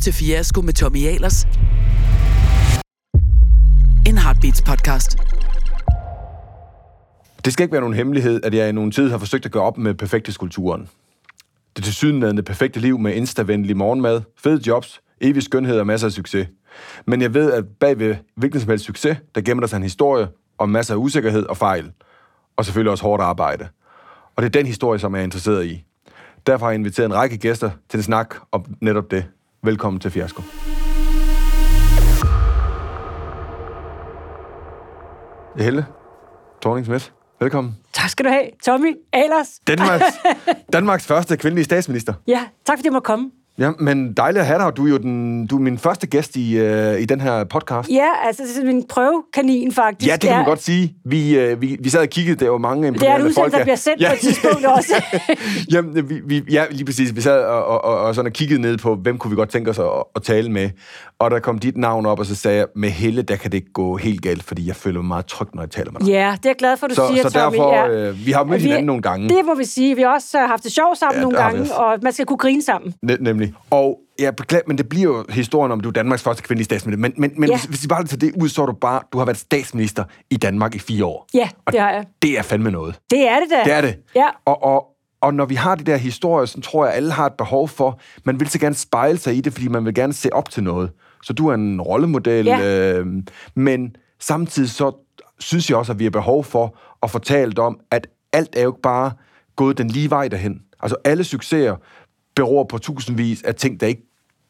til Fiasko med Tommy Ahlers. En Heartbeats podcast. Det skal ikke være nogen hemmelighed, at jeg i nogen tid har forsøgt at gøre op med perfekte-skulpturen. Det tilsyneladende perfekte liv med instavenlig morgenmad, fede jobs, evig skønhed og masser af succes. Men jeg ved, at bag ved hvilken som helst succes, der gemmer der sig en historie om masser af usikkerhed og fejl. Og selvfølgelig også hårdt arbejde. Og det er den historie, som jeg er interesseret i. Derfor har jeg inviteret en række gæster til en snak om netop det. Velkommen til Fiasko. Helle thorning Smith. Velkommen. Tak skal du have, Tommy Ahlers. Danmarks, Danmarks første kvindelige statsminister. Ja, tak fordi jeg måtte komme. Ja, men dejligt at have dig. Du er jo den, du er min første gæst i, uh, i den her podcast. Ja, altså det er min prøvekanin faktisk. Ja, det kan man godt sige. Vi, uh, vi, vi sad og kiggede, der var mange imponerende Det er et der bliver sendt ja. på et tidspunkt også. Jamen, vi, vi, ja, lige præcis. Vi sad og, og, og, og sådan og kiggede ned på, hvem kunne vi godt tænke os at, at tale med. Og der kom dit navn op, og så sagde jeg, med Helle, der kan det ikke gå helt galt, fordi jeg føler mig meget tryg, når jeg taler med dig. Ja, det er jeg glad for, du så, siger, Så Tommy. derfor, ja. øh, vi har mødt hinanden nogle gange. Det må vi sige. Vi har også øh, haft det sjovt sammen Ja, nogle det gange, og man skal kunne grine sammen. Ne- nemlig. Og ja, beklager, men det bliver jo historien om, du er Danmarks første kvindelige statsminister. Men, men, men Ja. hvis, hvis vi bare tager det ud, så er du bare, du har været statsminister i Danmark i fire år. Ja, og det har jeg. Det er fandme noget. Det er det da. Det er det. Ja. Og, og, og når vi har de der historier, så tror jeg, alle har et behov for, man vil så gerne spejle sig i det, fordi man vil gerne se op til noget. Så du er en rollemodel, Ja. øh, men samtidig så synes jeg også, at vi har behov for at fortælle om, at alt er jo ikke bare gået den lige vej derhen. Altså alle succeser beror på tusindvis af ting, der ikke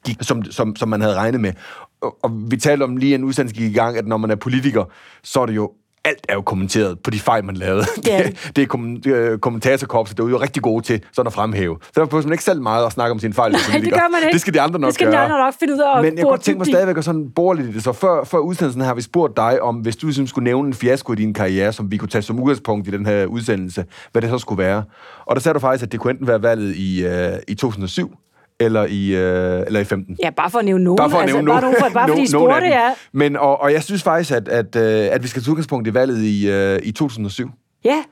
gik, som, som, som man havde regnet med. Og, og vi talte om lige en udsendelse gik i gang, at når man er politiker, så er det jo alt er jo kommenteret på de fejl, man lavede. Det er Det, det er kom, øh, kommentatorkorpset, der er jo rigtig gode til sådan at fremhæve. Så der behøver man ikke selv meget at snakke om sine fejl. Nej, det politiker. gør man ikke. Det skal de andre nok Det skal de gøre. andre nok finde ud af Men jeg kunne godt tænke mig stadigvæk at sådan bore lidt i det. Så før, før udsendelsen her har vi spurgt dig om, hvis du ligesom skulle nævne en fiasko i din karriere, som vi kunne tage som udgangspunkt i den her udsendelse, hvad det så skulle være. Og der sagde du faktisk, at det kunne enten være valget i, øh, i 2007, eller i, øh, eller i 15. Ja, bare for at nævne nogen. Bare for at altså, nævne bare, nogen. nogen, for, bare fordi I spurgte, ja. Men, og, og jeg synes faktisk, at, at, øh, at vi skal tage udgangspunkt i valget i, øh, i 2007. Ja,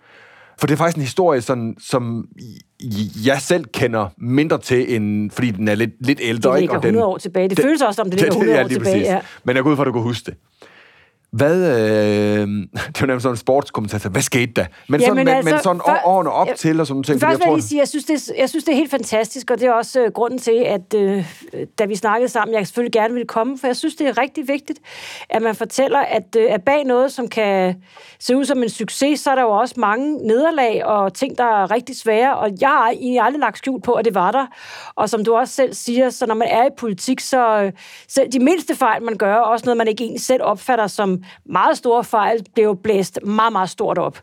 For det er faktisk en historie, sådan, som jeg selv kender mindre til, end, fordi den er lidt, lidt ældre. det ikke? ligger Og den, 100 år tilbage. Det føles også, som det ligger 100 år lige tilbage. præcis. Ja. Men jeg går ud fra, at du kan huske det. Hvad, øh, det var nærmest sådan en sportskommentator. Hvad skete der? Men, Jamen sådan, men, altså, men sådan før- årene op Ja, til og sådan ting. Først jeg jeg lige sige, jeg synes, det jeg synes, det er helt fantastisk, og det er også øh, grunden til, at øh, da vi snakkede sammen, jeg selvfølgelig gerne ville komme, for jeg synes, det er rigtig vigtigt, at man fortæller, at, øh, at bag noget, som kan se ud som en succes, så er der jo også mange nederlag og ting, der er rigtig svære, og jeg har egentlig aldrig lagt skjul på, at det var der. Og som du også selv siger, så når man er i politik, så øh, selv de mindste fejl, man gør, også noget, man ikke egentlig selv opfatter som meget store fejl, jo blæst meget, meget stort op.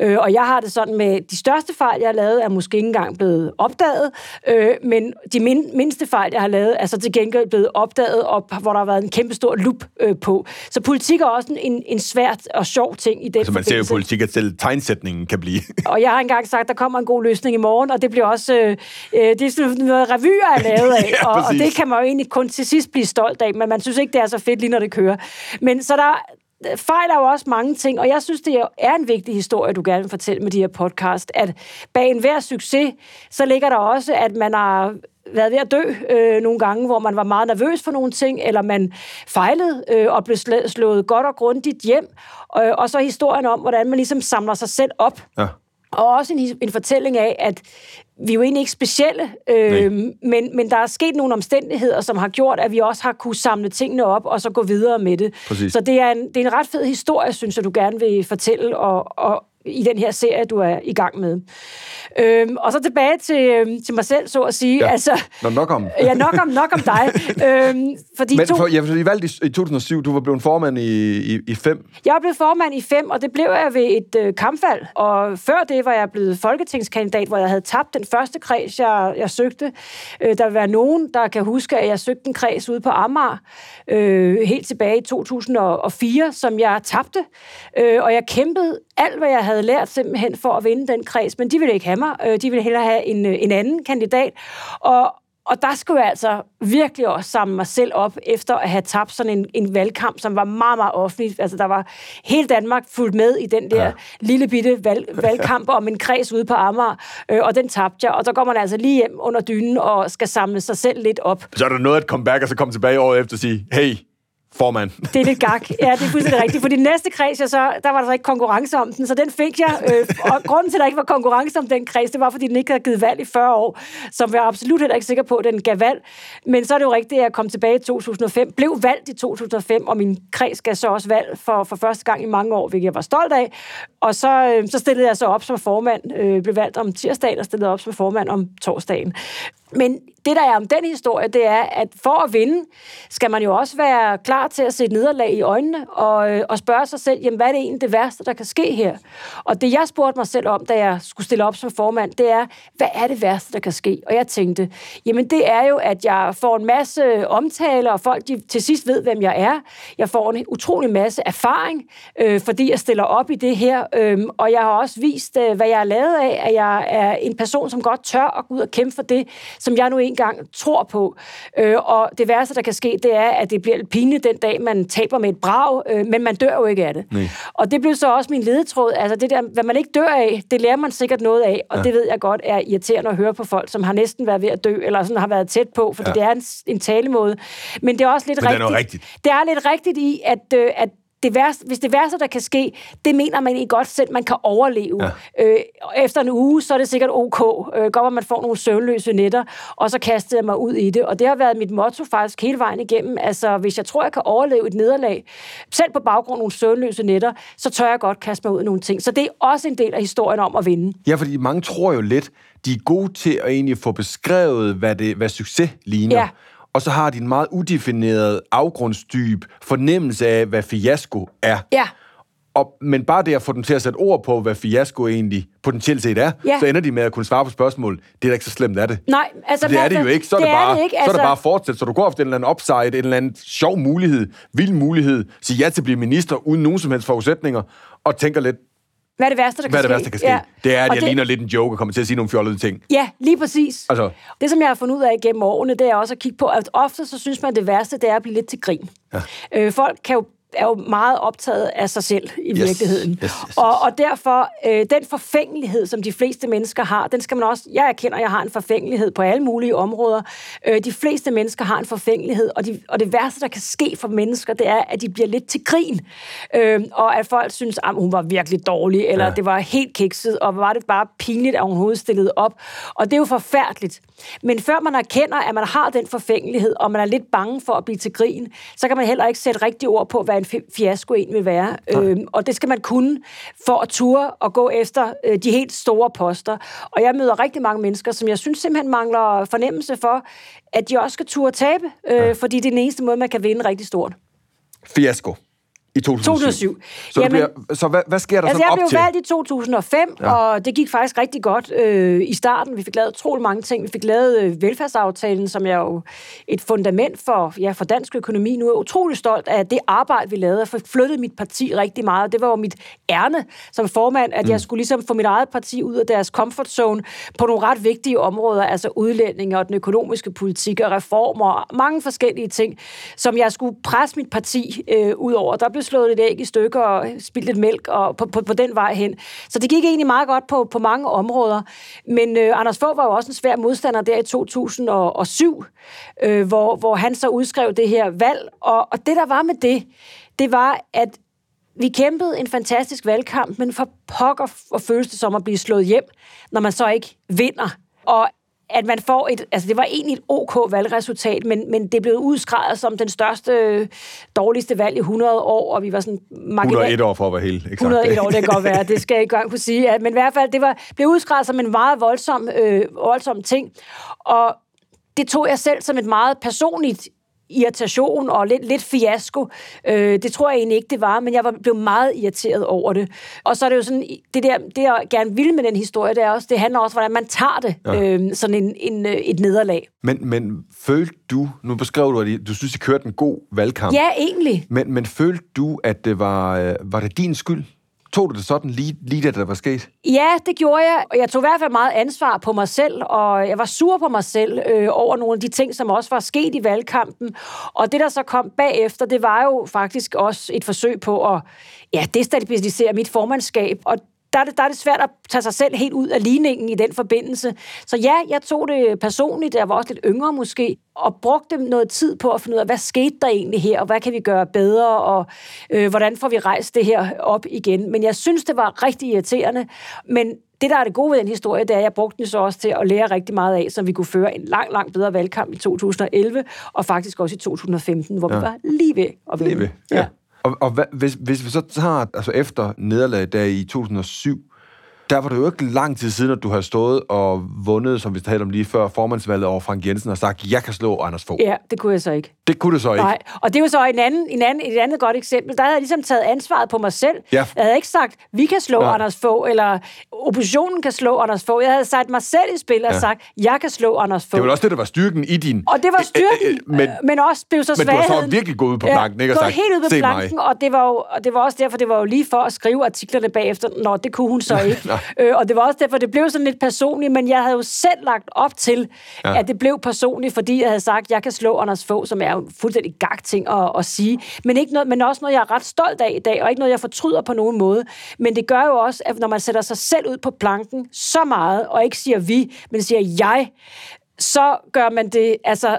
Øh, og jeg har det sådan med, de største fejl, jeg har lavet, er måske ikke engang blevet opdaget, øh, men de min, mindste fejl, jeg har lavet, er så til gengæld blevet opdaget, og hvor der har været en kæmpe stor lup øh, på. Så politik er også en, en svært og sjov ting i den Altså, man ser jo politik, at selv tegnsætningen kan blive... Og jeg har engang sagt, at der kommer en god løsning i morgen, og det bliver også øh, øh, det er sådan noget revyer er lavet af, Ja, og, og det kan man jo egentlig kun til sidst blive stolt af, men man synes ikke, det er så fedt lige når det kører. Men så der Øh, fejler jo også mange ting, og jeg synes, det er en vigtig historie, du gerne vil fortælle med de her podcast, at bag enhver succes, så ligger der også, at man har været ved at dø øh, nogle gange, hvor man var meget nervøs for nogle ting, eller man fejlede øh, og blev slået godt og grundigt hjem. Øh, og så historien om, hvordan man ligesom samler sig selv op Ja og også en, en fortælling af, at vi er jo egentlig ikke specielle, øh, men, men der er sket nogle omstændigheder, som har gjort, at vi også har kunne samle tingene op, og så gå videre med det. Præcis. Så det er, en, det er en ret fed historie, synes jeg, du gerne vil fortælle, og, og i den her serie, du er i gang med. Øhm, og så tilbage til, øhm, til mig selv, så at sige. Ja. Altså, Nå, nok om. ja, nok om, nok om dig. øhm, fordi Men to, for, ja, for I valgte i, i 2007, du var blevet formand i, i, i fem. Jeg blevet formand i fem, og det blev jeg ved et øh, kampvalg. Og før det var jeg blevet folketingskandidat, hvor jeg havde tabt den første kreds, jeg, jeg søgte. Øh, der vil være nogen, der kan huske, at jeg søgte en kreds ude på Amager øh, helt tilbage i 2004, som jeg tabte. Øh, og jeg kæmpede alt, hvad jeg havde lært simpelthen for at vinde den kreds, men de ville ikke have mig. Øh, de ville hellere have en, øh, en anden kandidat. Og, og der skulle jeg altså virkelig også samle mig selv op, efter at have tabt sådan en, en valgkamp, som var meget, meget offentlig. Altså, der var hele Danmark fuldt med i den der ja. lille bitte valg, valgkamp om en kreds ude på Amager, øh, og den tabte jeg. Og så går man altså lige hjem under dynen og skal samle sig selv lidt op. Så er der noget at komme back og så komme tilbage året efter og sige, hey, formand. Det er lidt gak. Ja, det er fuldstændig rigtigt. For de næste kreds, jeg så, der var der så ikke konkurrence om den, så den fik jeg. Øh, og grunden til, at der ikke var konkurrence om den kreds, det var, fordi den ikke havde givet valg i 40 år, som jeg absolut heller ikke sikker på, at den gav valg. Men så er det jo rigtigt, at jeg kom tilbage i 2005, blev valgt i 2005, og min kreds gav så også valg for, for første gang i mange år, hvilket jeg var stolt af. Og så, øh, så stillede jeg så op som formand, øh, blev valgt om tirsdagen og stillede op som formand om torsdagen. Men det, der er om den historie, det er, at for at vinde, skal man jo også være klar til at se et nederlag i øjnene og, øh, og spørge sig selv, jamen, hvad er det egentlig det værste, der kan ske her? Og det, jeg spurgte mig selv om, da jeg skulle stille op som formand, det er, hvad er det værste, der kan ske? Og jeg tænkte, jamen, det er jo, at jeg får en masse omtaler, og folk de til sidst ved, hvem jeg er. Jeg får en utrolig masse erfaring, øh, fordi jeg stiller op i det her, øh, og jeg har også vist, øh, hvad jeg er lavet af, at jeg er en person, som godt tør at gå ud og kæmpe for det, som jeg nu engang tror på. Øh, og det værste, der kan ske, det er, at det bliver pinligt den dag, man taber med et brag, øh, men man dør jo ikke af det. Nej. Og det blev så også min ledetråd. Altså det der, hvad man ikke dør af, det lærer man sikkert noget af, og ja. det ved jeg godt er irriterende at høre på folk, som har næsten været ved at dø, eller sådan har været tæt på, for ja. det er en, en talemåde. Men det er også lidt men rigtigt. Det er, rigtigt. det er lidt rigtigt i, at, øh, at det værste, hvis det værste, der kan ske, det mener man ikke godt selv, man kan overleve. Ja. Øh, efter en uge, så er det sikkert ok. Øh, godt, at man får nogle søvnløse nætter, og så kaster jeg mig ud i det. Og det har været mit motto faktisk hele vejen igennem. Altså, hvis jeg tror, jeg kan overleve et nederlag, selv på baggrund af nogle søvnløse nætter, så tør jeg godt kaste mig ud i nogle ting. Så det er også en del af historien om at vinde. Ja, fordi mange tror jo lidt, de er gode til at egentlig få beskrevet, hvad, det, hvad succes ligner. Ja og så har de en meget udefineret, afgrundsdyb fornemmelse af, hvad fiasko er. Ja. Og, men bare det at få dem til at sætte ord på, hvad fiasko egentlig potentielt set er, ja. så ender de med at kunne svare på spørgsmål. Det er da ikke så slemt, er det? Nej, altså... Det er det jo ikke. Så er det, det, bare, det ikke. Altså... så er det bare at fortsætte. Så du går efter en eller anden upside, en eller anden sjov mulighed, vild mulighed, sige ja til at blive minister uden nogen som helst forudsætninger, og tænker lidt, hvad er det værste, der kan Hvad er det værste, der kan ske? Ja. Det er, at og jeg det... ligner lidt en joke og kommer til at sige nogle fjollede ting. Ja, lige præcis. Altså... Det, som jeg har fundet ud af gennem årene, det er også at kigge på, at ofte så synes man, at det værste, det er at blive lidt til grin. Ja. Øh, folk kan jo er jo meget optaget af sig selv i yes. virkeligheden. Yes, yes, yes. Og, og derfor, øh, den forfængelighed, som de fleste mennesker har, den skal man også... Jeg erkender, at jeg har en forfængelighed på alle mulige områder. Øh, de fleste mennesker har en forfængelighed, og, de, og det værste, der kan ske for mennesker, det er, at de bliver lidt til grin. Øh, og at folk synes, at hun var virkelig dårlig, eller ja. det var helt kikset, og var det bare pinligt, at hun hovedet stillede op. Og det er jo forfærdeligt. Men før man erkender, at man har den forfængelighed, og man er lidt bange for at blive til grin, så kan man heller ikke sætte rigtige ord på, hvad en fiasko en vil være. Øhm, og det skal man kunne for at ture og gå efter øh, de helt store poster. Og jeg møder rigtig mange mennesker, som jeg synes simpelthen mangler fornemmelse for, at de også skal ture tabe, øh, ja. fordi det er den eneste måde, man kan vinde rigtig stort. Fiasko. I 2007. 2007. Så, Jamen, bliver, så hvad, hvad sker der altså så op til? Jeg blev valgt i 2005, ja. og det gik faktisk rigtig godt øh, i starten. Vi fik lavet utrolig mange ting. Vi fik lavet øh, velfærdsaftalen, som er jo et fundament for, ja, for dansk økonomi. Nu er jeg utrolig stolt af det arbejde, vi lavede. Jeg flyttede mit parti rigtig meget. Det var jo mit ærne som formand, at mm. jeg skulle ligesom få mit eget parti ud af deres comfort zone på nogle ret vigtige områder, altså udlænding og den økonomiske politik og reformer og mange forskellige ting, som jeg skulle presse mit parti øh, ud over. Der blev slået et æg i stykker og spildt lidt mælk og på, på, på den vej hen. Så det gik egentlig meget godt på, på mange områder. Men øh, Anders Fogh var jo også en svær modstander der i 2007, øh, hvor, hvor han så udskrev det her valg. Og, og det, der var med det, det var, at vi kæmpede en fantastisk valgkamp, men for pokker og føles det som at blive slået hjem, når man så ikke vinder. Og at man får et, altså det var egentlig et ok valgresultat, men, men det blev udskrevet som den største, dårligste valg i 100 år, og vi var sådan... Marginal... 101 år for at være helt eksakt. 101 år, det kan godt være, det skal jeg ikke engang kunne sige, ja, men i hvert fald, det var, blev udskrevet som en meget voldsom, øh, voldsom ting, og det tog jeg selv som et meget personligt irritation og lidt, lidt fiasko. Øh, det tror jeg egentlig ikke, det var, men jeg var, blev meget irriteret over det. Og så er det jo sådan, det der, det jeg gerne vil med den historie, det er også, det handler også, hvordan man tager det, ja. øh, sådan en, en, øh, et nederlag. Men, men følte du, nu beskrev du, at du synes, I kørte en god valgkamp. Ja, egentlig. Men, men følte du, at det var, øh, var det din skyld, Tog du det sådan lige, lige da det var sket? Ja, det gjorde jeg, og jeg tog i hvert fald meget ansvar på mig selv, og jeg var sur på mig selv øh, over nogle af de ting, som også var sket i valgkampen. Og det, der så kom bagefter, det var jo faktisk også et forsøg på at ja, destabilisere mit formandskab, og der er, det, der er det svært at tage sig selv helt ud af ligningen i den forbindelse. Så ja, jeg tog det personligt, jeg var også lidt yngre måske, og brugte noget tid på at finde ud af, hvad skete der egentlig her, og hvad kan vi gøre bedre, og øh, hvordan får vi rejst det her op igen. Men jeg synes, det var rigtig irriterende, men det, der er det gode ved den historie, det er, at jeg brugte den så også til at lære rigtig meget af, så vi kunne føre en lang, lang bedre valgkamp i 2011, og faktisk også i 2015, hvor ja. vi var lige ved at vinde. Lige ved, ja. ja. Og, og hvad, hvis, hvis vi så tager, altså efter nederlaget der i 2007, der var det jo ikke lang tid siden, at du har stået og vundet, som vi talte om lige før, formandsvalget over Frank Jensen og sagt, jeg kan slå Anders Fogh. Ja, det kunne jeg så ikke. Det kunne du så ikke. Nej, og det var så en anden, en anden, et andet godt eksempel. Der havde jeg ligesom taget ansvaret på mig selv. Ja. Jeg havde ikke sagt, vi kan slå ja. Anders Fogh, eller oppositionen kan slå Anders Fogh. Jeg havde sat mig selv i spil og ja. sagt, jeg kan slå Anders Fogh. Det var også det, der var styrken i din... Og det var styrken, men, men også blev så svagheden. Men du har så virkelig gået ud på planken, ja, ikke? Og sagt, helt ud på planken, og det, var jo, og det var også derfor, det var jo lige for at skrive artiklerne bagefter. Nå, det kunne hun så ikke. Øh, og det var også derfor, det blev sådan lidt personligt, men jeg havde jo selv lagt op til, ja. at det blev personligt, fordi jeg havde sagt, at jeg kan slå Anders Fogh, som er jo fuldstændig gag ting at, at sige, men, ikke noget, men også noget, jeg er ret stolt af i dag, og ikke noget, jeg fortryder på nogen måde. Men det gør jo også, at når man sætter sig selv ud på planken så meget, og ikke siger vi, men siger jeg, så gør man det, altså,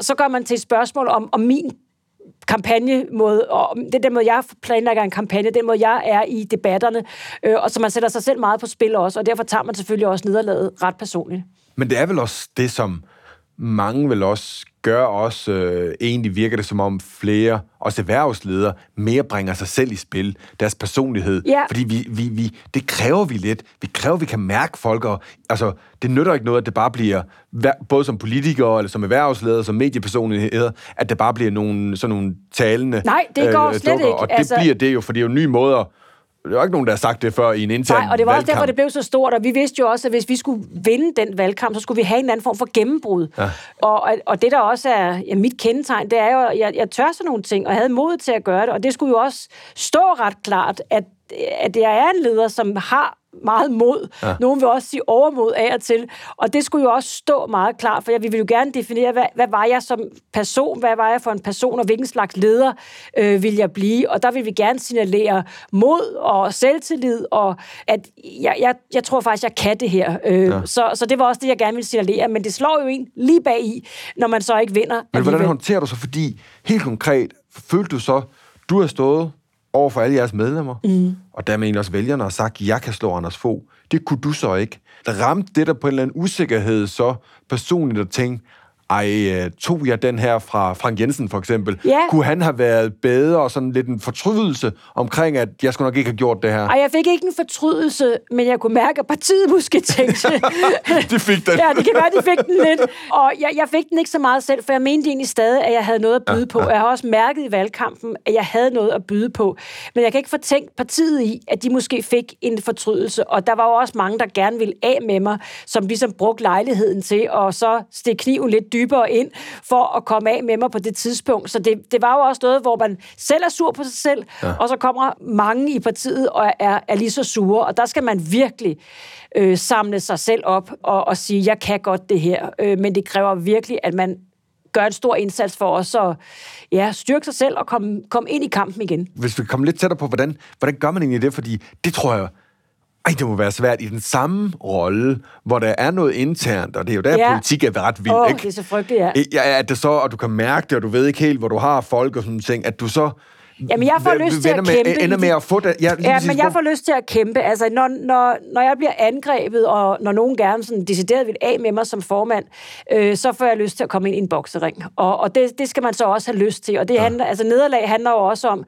så gør man til et spørgsmål om, om min kampagnemåde, og det er den måde, jeg planlægger en kampagne, den måde, jeg er i debatterne, øh, og så man sætter sig selv meget på spil også, og derfor tager man selvfølgelig også nederlaget ret personligt. Men det er vel også det, som mange vil også gør også, øh, egentlig virker det som om flere, også erhvervsledere, mere bringer sig selv i spil, deres personlighed. Ja. Fordi vi, vi, vi, det kræver vi lidt. Vi kræver, at vi kan mærke folk, og altså, det nytter ikke noget, at det bare bliver, både som politikere, eller som erhvervsledere, som mediepersonligheder, at det bare bliver nogle, sådan nogle talende Nej, det går øh, slet dukker, ikke. Og det altså... bliver det jo, for det er jo nye måder der er jo ikke nogen, der har sagt det før i en intern Nej, og det var valgkamp. også derfor, det blev så stort, og vi vidste jo også, at hvis vi skulle vinde den valgkamp, så skulle vi have en anden form for gennembrud. Ja. Og, og, og det, der også er ja, mit kendetegn, det er jo, at jeg, jeg tør sådan nogle ting, og havde mod til at gøre det, og det skulle jo også stå ret klart, at, at jeg er en leder, som har meget mod. Ja. Nogen vil også sige overmod af og til. Og det skulle jo også stå meget klart, for jeg, vi vil jo gerne definere, hvad, hvad var jeg som person, hvad var jeg for en person, og hvilken slags leder øh, vil jeg blive. Og der vil vi gerne signalere mod og selvtillid, og at jeg, jeg, jeg tror faktisk, jeg kan det her. Øh, ja. så, så det var også det, jeg gerne ville signalere. Men det slår jo en lige bag i, når man så ikke vinder. Men alligevel. hvordan håndterer du så? Fordi helt konkret, følte du så, du har stået over for alle jeres medlemmer, mm. og dermed egentlig også vælgerne, og sagt, jeg kan slå Anders Fogh. Det kunne du så ikke. Der ramte det der på en eller anden usikkerhed så personligt at tænke, ej, øh, tog jeg den her fra Frank Jensen for eksempel? Ja. Kunne han have været bedre og sådan lidt en fortrydelse omkring, at jeg skulle nok ikke have gjort det her? Ej, jeg fik ikke en fortrydelse, men jeg kunne mærke, at partiet måske tænkte... de fik den. ja, det kan være, de fik den lidt. Og jeg, jeg fik den ikke så meget selv, for jeg mente egentlig stadig, at jeg havde noget at byde ja, på. Ja. Jeg har også mærket i valgkampen, at jeg havde noget at byde på. Men jeg kan ikke fortænke partiet i, at de måske fik en fortrydelse. Og der var jo også mange, der gerne ville af med mig, som ligesom brugte lejligheden til, og så stikke kniven lidt dybere ind for at komme af med mig på det tidspunkt. Så det, det var jo også noget, hvor man selv er sur på sig selv, ja. og så kommer mange i partiet og er, er lige så sure. Og der skal man virkelig øh, samle sig selv op og, og sige, jeg kan godt det her. Øh, men det kræver virkelig, at man gør en stor indsats for os at ja, styrke sig selv og komme, komme ind i kampen igen. Hvis vi kommer lidt tættere på, hvordan, hvordan gør man egentlig det? Fordi det tror jeg, ej, det må være svært i den samme rolle, hvor der er noget internt, og det er jo der, ja. politik er ret vildt, oh, ikke? det er så frygteligt, ja. ja. At det så, og du kan mærke det, og du ved ikke helt, hvor du har folk og sådan ting, at du så Jamen, jeg får lyst til at med, kæmpe. Ender med at få det. Ja, ja men jeg får lyst til at kæmpe. Altså, når, når, når jeg bliver angrebet, og når nogen gerne sådan decideret vil af med mig som formand, øh, så får jeg lyst til at komme ind i en boksering. Og, og det, det skal man så også have lyst til. Og det ja. handler, altså, nederlag handler jo også om,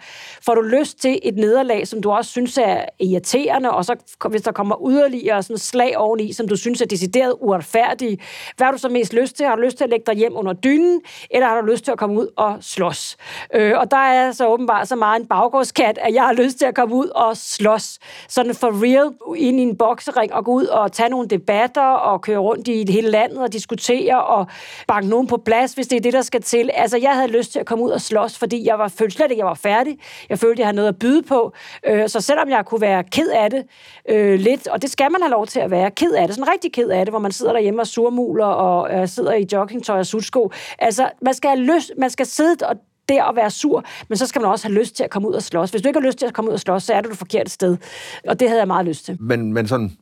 får du lyst til et nederlag, som du også synes er irriterende, og så hvis der kommer yderligere sådan slag oveni, som du synes er decideret uretfærdige, hvad har du så mest lyst til? Har du lyst til at lægge dig hjem under dynen, eller har du lyst til at komme ud og slås? Øh, og der er så åbenbart har så meget en baggårdskat, at jeg har lyst til at komme ud og slås. Sådan for real ind i en boksering og gå ud og tage nogle debatter og køre rundt i hele landet og diskutere og banke nogen på plads, hvis det er det, der skal til. Altså, jeg havde lyst til at komme ud og slås, fordi jeg var, følte slet ikke, jeg var færdig. Jeg følte, jeg havde noget at byde på. Øh, så selvom jeg kunne være ked af det øh, lidt, og det skal man have lov til at være, ked af det, sådan rigtig ked af det, hvor man sidder derhjemme og surmuler og øh, sidder i joggingtøj og sutsko. Altså, man skal have lyst, man skal sidde og der at være sur, men så skal man også have lyst til at komme ud og slås. Hvis du ikke har lyst til at komme ud og slås, så er du det forkerte sted. Og det havde jeg meget lyst til. Men, men sådan,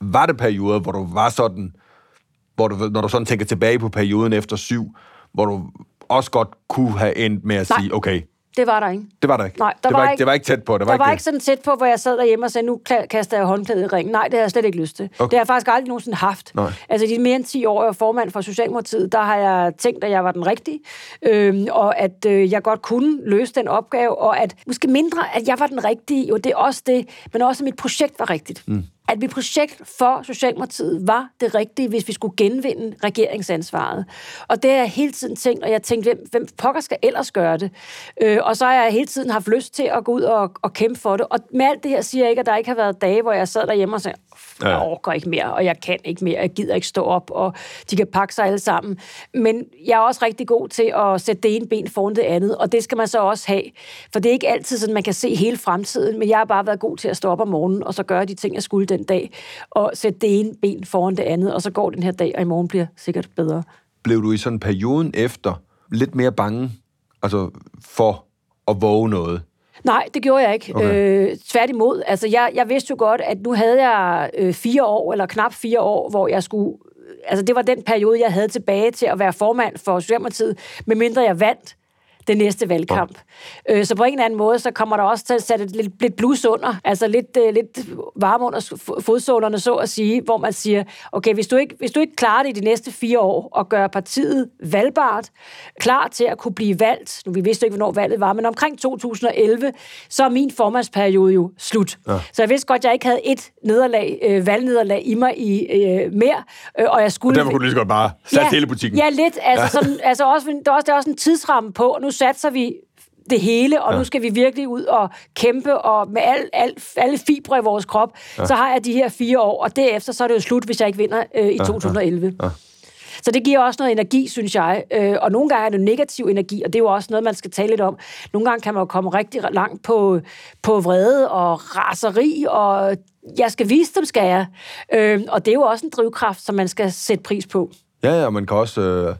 var det perioder, hvor du var sådan, hvor du, når du sådan tænker tilbage på perioden efter syv, hvor du også godt kunne have endt med at Nej. sige, okay, Det var der ikke. det var der ikke. Nej, der det, var var ikke, ikke- det var ikke tæt på. Det Der var, var, ikke, ikke sådan tæt på, hvor jeg sad derhjemme og sagde, nu kaster jeg håndklædet i ringen. Nej, det har jeg slet ikke lyst til. Okay. Det har jeg faktisk aldrig nogensinde haft. Nej. Altså, de mere end 10 år, jeg var formand for Socialdemokratiet, der har jeg tænkt, at jeg var den rigtige, øhm, og at øh, jeg godt kunne løse den opgave, og at måske mindre, at jeg var den rigtige, jo det er også det, men også at mit projekt var rigtigt. Mm. At mit projekt for Socialdemokratiet var det rigtige, hvis vi skulle genvinde regeringsansvaret. Og det har jeg hele tiden tænkt, og jeg tænkte, hvem, hvem pokker skal ellers gøre det? Øh, og så har jeg hele tiden haft lyst til at gå ud og, og kæmpe for det. Og med alt det her siger jeg ikke, at der ikke har været dage, hvor jeg sad derhjemme og sagde, jeg orker ikke mere, og jeg kan ikke mere, jeg gider ikke stå op, og de kan pakke sig alle sammen. Men jeg er også rigtig god til at sætte det ene ben foran det andet, og det skal man så også have. For det er ikke altid sådan, man kan se hele fremtiden, men jeg har bare været god til at stå op om morgenen, og så gøre de ting, jeg skulle den dag, og sætte det ene ben foran det andet, og så går den her dag, og i morgen bliver sikkert bedre. blev du i sådan perioden efter lidt mere bange altså for at våge noget? Nej, det gjorde jeg ikke. Okay. Øh, tværtimod. Altså, jeg, jeg vidste jo godt, at nu havde jeg øh, fire år, eller knap fire år, hvor jeg skulle... Altså, det var den periode, jeg havde tilbage til at være formand for Socialdemokratiet, medmindre jeg vandt den næste valgkamp. Oh. Øh, så på en eller anden måde, så kommer der også til at sætte lidt, lidt blus under, altså lidt, øh, lidt varme under fodsålerne, så at sige, hvor man siger, okay, hvis du, ikke, hvis du ikke klarer det i de næste fire år, og gør partiet valgbart, klar til at kunne blive valgt, nu vi vidste ikke, hvornår valget var, men omkring 2011, så er min formandsperiode jo slut. Ja. Så jeg vidste godt, at jeg ikke havde et nederlag, øh, valgnederlag i mig i øh, mere, øh, og jeg skulle... Og derfor kunne du lige så godt bare sætte hele butikken. Ja, lidt. Altså, sådan, altså også, der, er også, der er også en tidsramme på, nu satser vi det hele, og ja. nu skal vi virkelig ud og kæmpe, og med al, al, alle fibre i vores krop, ja. så har jeg de her fire år, og derefter så er det jo slut, hvis jeg ikke vinder øh, i ja, 2011. Ja. Så det giver også noget energi, synes jeg. Øh, og nogle gange er det negativ energi, og det er jo også noget, man skal tale lidt om. Nogle gange kan man jo komme rigtig langt på, på vrede og raseri, og jeg skal vise dem, skal jeg. Øh, og det er jo også en drivkraft, som man skal sætte pris på. Ja, ja, man kan også øh,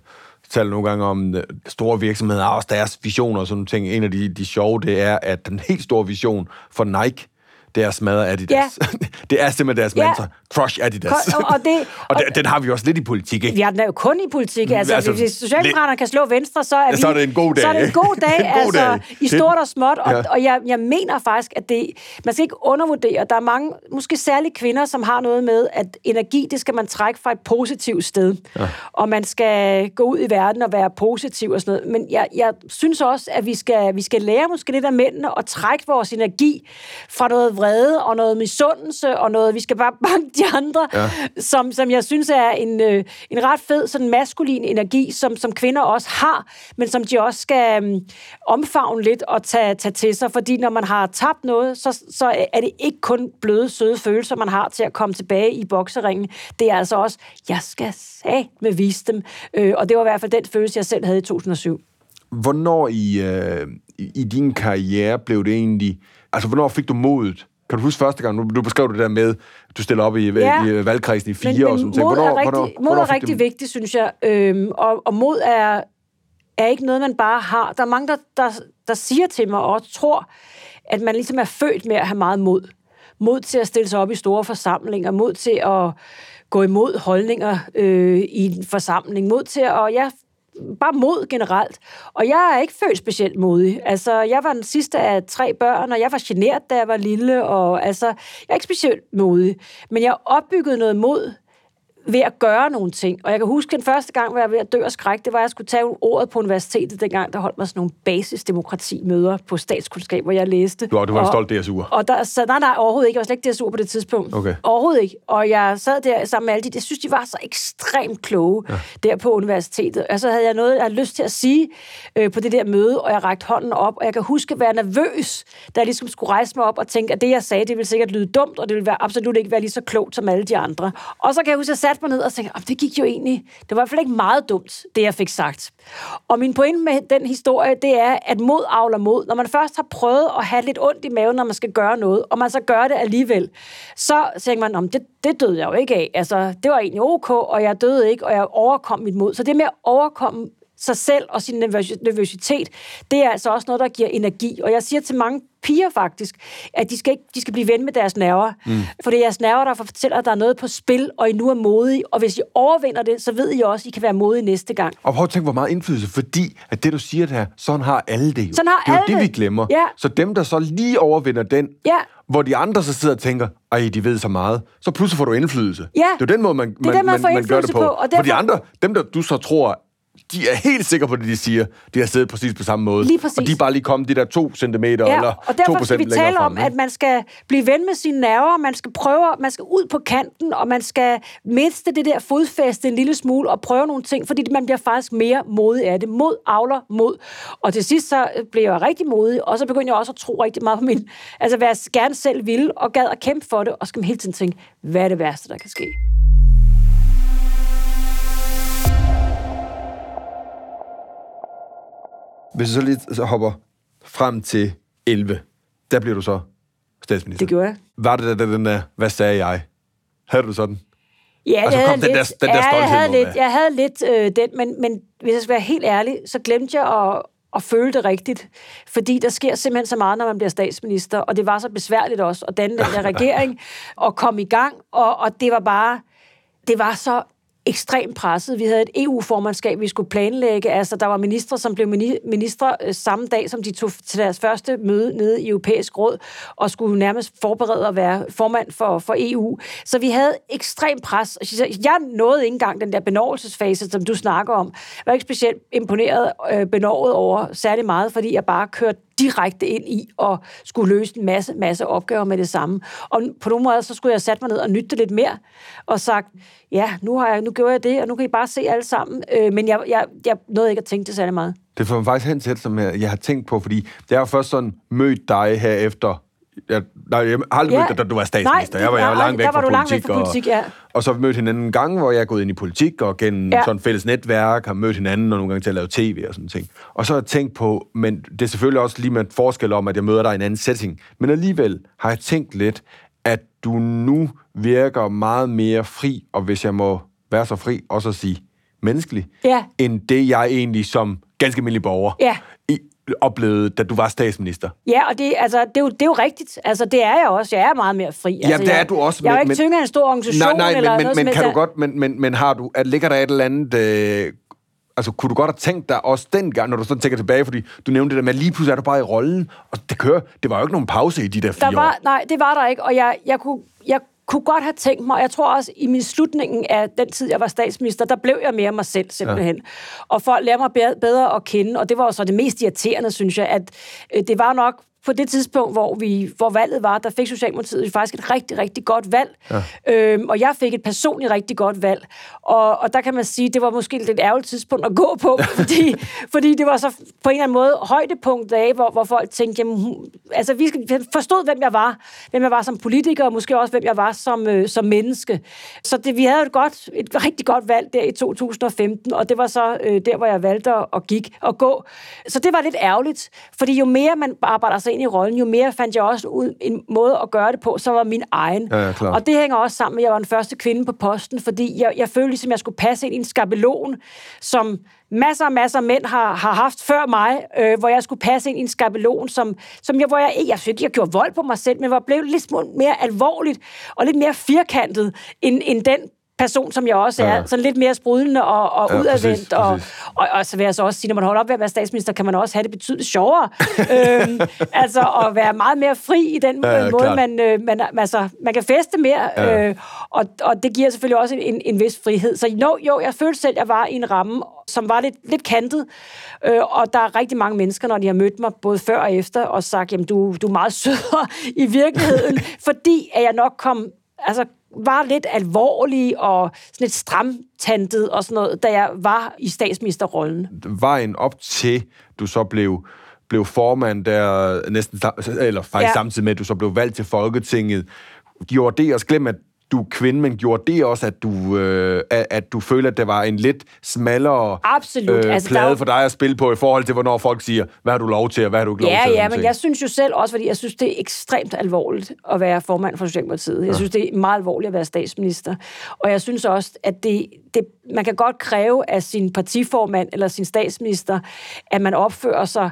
tale nogle gange om øh, store virksomheder, og deres visioner og sådan nogle ting. En af de, de sjove, det er, at den helt store vision for Nike, det er at smadre Adidas. Ja. det er simpelthen deres Ja. mantra. Crush Adidas. Og- og det- og den, den har vi også lidt i politik, ikke? Ja, den er jo kun i politik. Altså, altså, altså hvis Socialdemokraterne kan slå Venstre, så er, vi, så er det en god dag, Så er det en god dag, En god altså, dag. i Det- stort og småt. Og, Ja. ja. og jeg, jeg mener faktisk, at det, man skal ikke undervurdere. Der er mange, måske særligt kvinder, som har noget med, at energi, det skal man trække fra et positivt sted. Ja. Og man skal gå ud i verden og være positiv og sådan noget. Men jeg, jeg synes også, at vi skal, vi skal lære måske lidt af mændene at trække vores energi fra noget vrede og noget misundelse og noget, vi skal bare banke de andre, ja. som, som jeg synes er en, øh, en ret fed, sådan maskulin energi, som, som kvinder også har, men som de også skal um, omfavne lidt og tage, tage til sig, fordi når man har tabt noget, så, så er det ikke kun bløde, søde følelser, man har til at komme tilbage i bokseringen. Det er altså også, jeg skal med vise dem. Øh, og det var i hvert fald den følelse, jeg selv havde i 2007. Hvornår i, øh, i, i din karriere blev det egentlig... Altså, hvornår fik du modet? Kan du huske første gang, du beskrev det der med, du stiller op i, Ja. i, i valgkredsen i fire men, og men sådan ting. mod Hvornår, er rigtig, hvornår, mod hvornår er rigtig du- vigtigt, synes jeg. Øhm, og, og mod er, er ikke noget, man bare har. Der er mange, der, der, der siger til mig og tror, at man ligesom er født med at have meget mod. Mod til at stille sig op i store forsamlinger, mod til at gå imod holdninger øh, i en forsamling, mod til at, ja, bare mod generelt. Og jeg er ikke født specielt modig. Altså, jeg var den sidste af tre børn, og jeg var genert, da jeg var lille, og altså, jeg er ikke specielt modig. Men jeg opbyggede noget mod ved at gøre nogle ting. Og jeg kan huske den første gang, hvor jeg var ved at dø af skræk, det var, at jeg skulle tage ordet på universitetet, dengang der holdt mig sådan nogle basisdemokrati-møder på statskundskab, hvor jeg læste. Du var, du var en og, stolt DSU'er. Og der, så, nej, nej, overhovedet ikke. Jeg var slet ikke DSU'er på det tidspunkt. Okay. Overhovedet ikke. Og jeg sad der sammen med alle de, jeg synes, de var så ekstremt kloge ja. der på universitetet. Og så havde jeg noget, jeg havde lyst til at sige øh, på det der møde, og jeg rakte hånden op, og jeg kan huske at være nervøs, da jeg ligesom skulle rejse mig op og tænke, at det, jeg sagde, det ville sikkert lyde dumt, og det ville være, absolut ikke være lige så klogt som alle de andre. Og så kan jeg huske, at jeg satte mig ned og tænkte, det gik jo egentlig, det var i hvert fald ikke meget dumt, det jeg fik sagt. Og min pointe med den historie, det er, at mod avler mod. Når man først har prøvet at have lidt ondt i maven, når man skal gøre noget, og man så gør det alligevel, så tænker man, det, det døde jeg jo ikke af. Altså, det var egentlig ok, og jeg døde ikke, og jeg overkom mit mod. Så det med at overkomme sig selv og sin nervøsitet, det er altså også noget, der giver energi. Og jeg siger til mange piger faktisk, at de skal, ikke, de skal blive ven med deres nerver. Mm. For det er jeres nerver, der fortæller, at der er noget på spil, og I nu er modige. Og hvis I overvinder det, så ved I også, at I kan være modige næste gang. Og prøv at tænke, hvor meget indflydelse, fordi at det, du siger der, sådan har alle det jo. Sådan har det er jo alle det, vi det. glemmer. Ja. Så dem, der så lige overvinder den, Ja. hvor de andre så sidder og tænker, ej, de ved så meget, så pludselig får du indflydelse. Ja. Det er jo den måde, man, er man, den, man man, man gør det på. på, og For de derfor- andre, dem der du så tror, de er helt sikre på det, de siger. De har siddet præcis på samme måde. Lige præcis. Og de er bare lige kommet de der to centimeter Ja, eller og derfor skal vi tale om, at man skal blive ven med sine nerver, man skal prøve, man skal ud på kanten, og man skal miste det der fodfæste en lille smule og prøve nogle ting, fordi man bliver faktisk mere modig af det. Mod avler mod. Og til sidst så blev jeg rigtig modig, og så begyndte jeg også at tro rigtig meget på min, altså hvad jeg gerne selv ville, og gad at kæmpe for det, og skal man hele tiden tænke, hvad er det værste, der kan ske? Hvis du så lige så hopper frem til 11, der bliver du så statsminister. Det gjorde jeg. Var det der, den der, hvad sagde jeg? Havde du sådan? Ja, Altså, jeg havde den lidt, der- den der ja, jeg havde lidt, være. jeg havde lidt øh, den, men, men hvis jeg skal være helt ærlig, så glemte jeg at, at føle det rigtigt. Fordi der sker simpelthen så meget, når man bliver statsminister, og det var så besværligt også at danne den der regering, og komme i gang, og, og det var bare, det var så ekstremt presset. Vi havde et EU-formandskab, vi skulle planlægge. Altså, der var ministre, som blev ministre øh, samme dag, som de tog til deres første møde nede i Europæisk Råd, og skulle nærmest forberede at være formand for, for EU. Så vi havde ekstremt pres. Jeg nåede ikke engang den der benovelsesfase, som du snakker om. Jeg var ikke specielt imponeret øh, benovet over særlig meget, fordi jeg bare kørte direkte ind i og skulle løse en masse, masse opgaver med det samme. Og på nogle måder, så skulle jeg sætte mig ned og nytte det lidt mere, og sagt, ja, nu, har jeg, nu gjorde jeg det, og nu kan I bare se alle sammen. Øh, men jeg, jeg, jeg nåede ikke at tænke det særlig meget. Det får mig faktisk hen til, som jeg, jeg har tænkt på, fordi det er jo først sådan mødt dig her efter... Jeg, nej, jeg har aldrig Ja. mødt dig, da du var statsminister. Nej, jeg var, jeg var langt væk var fra langt væk politik. fra politik, ja. og, og så har vi mødt hinanden en gang, hvor jeg er gået ind i politik, og gennem ja. Sådan fælles netværk, har mødt hinanden, og nogle gange til at lave tv og sådan ting. Og så har jeg tænkt på, men det er selvfølgelig også lige med et forskel om, at jeg møder dig i en anden setting. Men alligevel har jeg tænkt lidt, at du nu virker meget mere fri, og hvis jeg må være så fri, også at sige menneskelig, Ja. end det, jeg egentlig som ganske almindelig borger Ja. Oplevede, da du var statsminister. Ja, og det, altså, det, er jo, det er jo rigtigt. Altså, det er jeg også. Jeg er meget mere fri. Altså, det er jeg, du også, Jeg er jo men- ikke tynget af en stor organisation. Nej, nej, eller men, noget men, men kan du helst. godt, men, men, men har du, at ligger der et eller andet, øh, altså kunne du godt have tænkt dig også dengang, når du sådan tænker tilbage, fordi du nævnte det der med, at lige pludselig er du bare i rollen, og det kører, det var jo ikke nogen pause i de der fire Der var, år. nej, det var der ikke, og jeg, jeg, kunne, jeg kunne godt have tænkt mig, og jeg tror også, i min slutningen af den tid, jeg var statsminister, der blev jeg mere mig selv, simpelthen. Ja. Og for at lære mig bedre, bedre at kende, og det var jo så det mest irriterende, synes jeg, at øh, det var nok på det tidspunkt, hvor, vi, hvor valget var, der fik Socialdemokratiet faktisk et rigtig, rigtig godt valg. Ja. Øhm, og jeg fik et personligt rigtig godt valg. Og, og der kan man sige, det var måske et lidt ærgerligt tidspunkt at gå på, fordi, fordi det var så på en eller anden måde højdepunkt af, hvor, hvor folk tænkte, jamen, altså vi skal- forstod, hvem jeg var. Hvem jeg var som politiker, og måske også, hvem jeg var som, øh, som menneske. Så det, vi havde et, godt, et rigtig godt valg der i 2015, og det var så øh, der, hvor jeg valgte at, at, gik, at gå. Så det var lidt ærgerligt, fordi jo mere man arbejder sig ind i rollen, jo mere fandt jeg også ud en måde at gøre det på, så var min egen. Ja, ja, og det hænger også sammen med, at jeg var den første kvinde på posten, fordi jeg, jeg følte ligesom, jeg skulle passe ind i en skabelon, som masser og masser af mænd har, har haft før mig, øh, hvor jeg skulle passe ind i en skabelon, som, som jeg, hvor jeg ikke, jeg synes ikke, jeg gjorde vold på mig selv, men hvor jeg blev lidt mere alvorligt og lidt mere firkantet, end, end den person, som jeg også er, Ja. sådan lidt mere sprudlende og, og Ja, udadvendt. præcis, og, præcis. og, og så vil jeg så også sige, når man holder op med at være statsminister, kan man også have det betydeligt sjovere. øhm, altså at være meget mere fri i den Ja, ja, måde, klart. man, øh, man, altså, man kan feste mere, Ja. øh, og, og det giver selvfølgelig også en, en vis frihed. Så jo, jo, jeg følte selv, at jeg var i en ramme, som var lidt, lidt kantet, øh, og der er rigtig mange mennesker, når de har mødt mig, både før og efter, og sagt, jamen du, du er meget sødere i virkeligheden, fordi at jeg nok kom, altså var lidt alvorlig og sådan lidt stramtantet og sådan noget, da jeg var i statsministerrollen. Vejen op til, du så blev blev formand der næsten, eller faktisk. Ja. samtidig med, at du så blev valgt til Folketinget. Gjorde det også, glem at du er kvinde, men gjorde det også, at du, øh, at, du følte, at det var en lidt smallere Absolut. øh, Altså, plade jo- for dig at spille på, i forhold til, hvornår folk siger, hvad har du lov til, og hvad har du ikke lov Ja, til? ja, men ting. jeg synes jo selv også, fordi jeg synes, det er ekstremt alvorligt at være formand for Socialdemokratiet. Jeg synes, det er meget alvorligt at være statsminister. Og jeg synes også, at det, det, man kan godt kræve af sin partiformand eller sin statsminister, at man opfører sig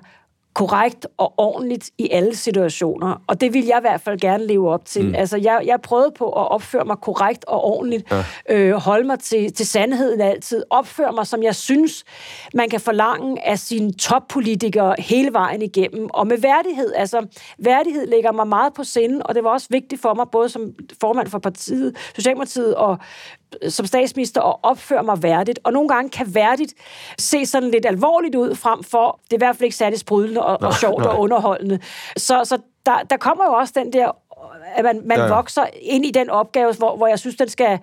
korrekt og ordentligt i alle situationer. Og det vil jeg i hvert fald gerne leve op til. Mm. Altså, jeg, jeg prøvede på at opføre mig korrekt og ordentligt. Ja. Øh, holde mig til, til sandheden altid. Opføre mig, som jeg synes, man kan forlange af sine toppolitikere hele vejen igennem. Og med værdighed. Altså, værdighed ligger mig meget på sinde, og det var også vigtigt for mig, både som formand for partiet, Socialdemokratiet og som statsminister at opføre mig værdigt. Og nogle gange kan værdigt se sådan lidt alvorligt ud, frem for, det er i hvert fald ikke særlig sprudlende og, og sjovt og underholdende. Så, så der, der kommer jo også den der at man, man Ja, ja, ja. ja. vokser ind i den opgave, hvor, hvor jeg synes, den skal,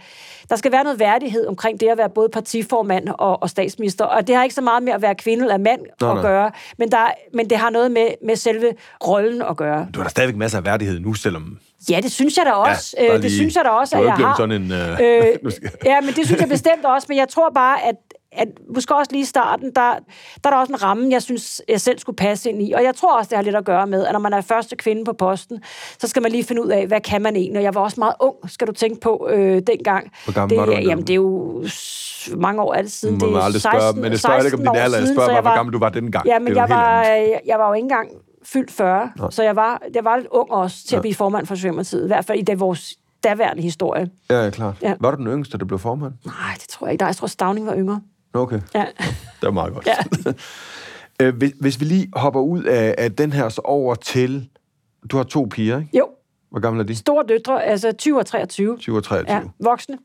der skal være noget værdighed omkring det at være både partiformand og, og statsminister. Og det har ikke så meget med at være kvinde eller mand Nej, at nej. gøre, men, der, men det har noget med, med selve rollen at gøre. Du har da stadigvæk masser af værdighed nu, selvom... Ja, det synes jeg da også. Ja, det lige- synes jeg da også, at jeg har. sådan en, øh, øh, ja, men det synes jeg bestemt også. Men jeg tror bare, at, at måske også lige i starten, der, der er der også en ramme, jeg synes, jeg selv skulle passe ind i. Og jeg tror også, det har lidt at gøre med, at når man er første kvinde på posten, så skal man lige finde ud af, hvad kan man egentlig. Og jeg var også meget ung, skal du tænke på, øh, dengang. Hvor gammel det, var du? Jamen, det er jo mange år det siden. Må det man er aldrig spørge, 16, men det spørger heller ikke om 16 din alder, jeg spørger bare, hvor gammel du var dengang. Ja, Det men jeg var, jeg, jeg var jo ikke engang fyldt 40, Nå. så jeg var, jeg var lidt ung også til at blive formand for Socialdemokratiet, i hvert fald i det, vores daværende historie. Ja, ja, klart. Ja. Var du den yngste, der blev formand? Nej, det tror jeg ikke. Nej, jeg tror, Stavning var yngre. Okay, Ja. det var meget godt. Ja. Øh, hvis, hvis vi lige hopper ud af, af den her så over til... Du har to piger, ikke? Jo, Hvor gamle er de? store døtre, altså 20 og 23. 20 og 23. Ja, voksne,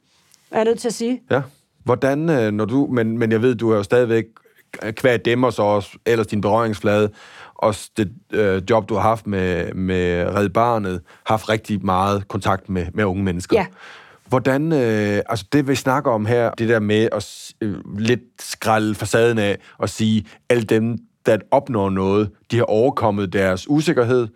er jeg nødt til at sige. Ja. Hvordan, øh, når du, men, men jeg ved, du har jo stadigvæk kvad dem og så også ellers din berøringsflade, også det øh, job, du har haft med, med Red Barnet, haft rigtig meget kontakt med, med unge mennesker. Ja. Hvordan, øh, altså det vi snakker om her, det der med at øh, lidt skralde facaden af og sige, alle dem, der opnår noget, de har overkommet deres usikkerhed,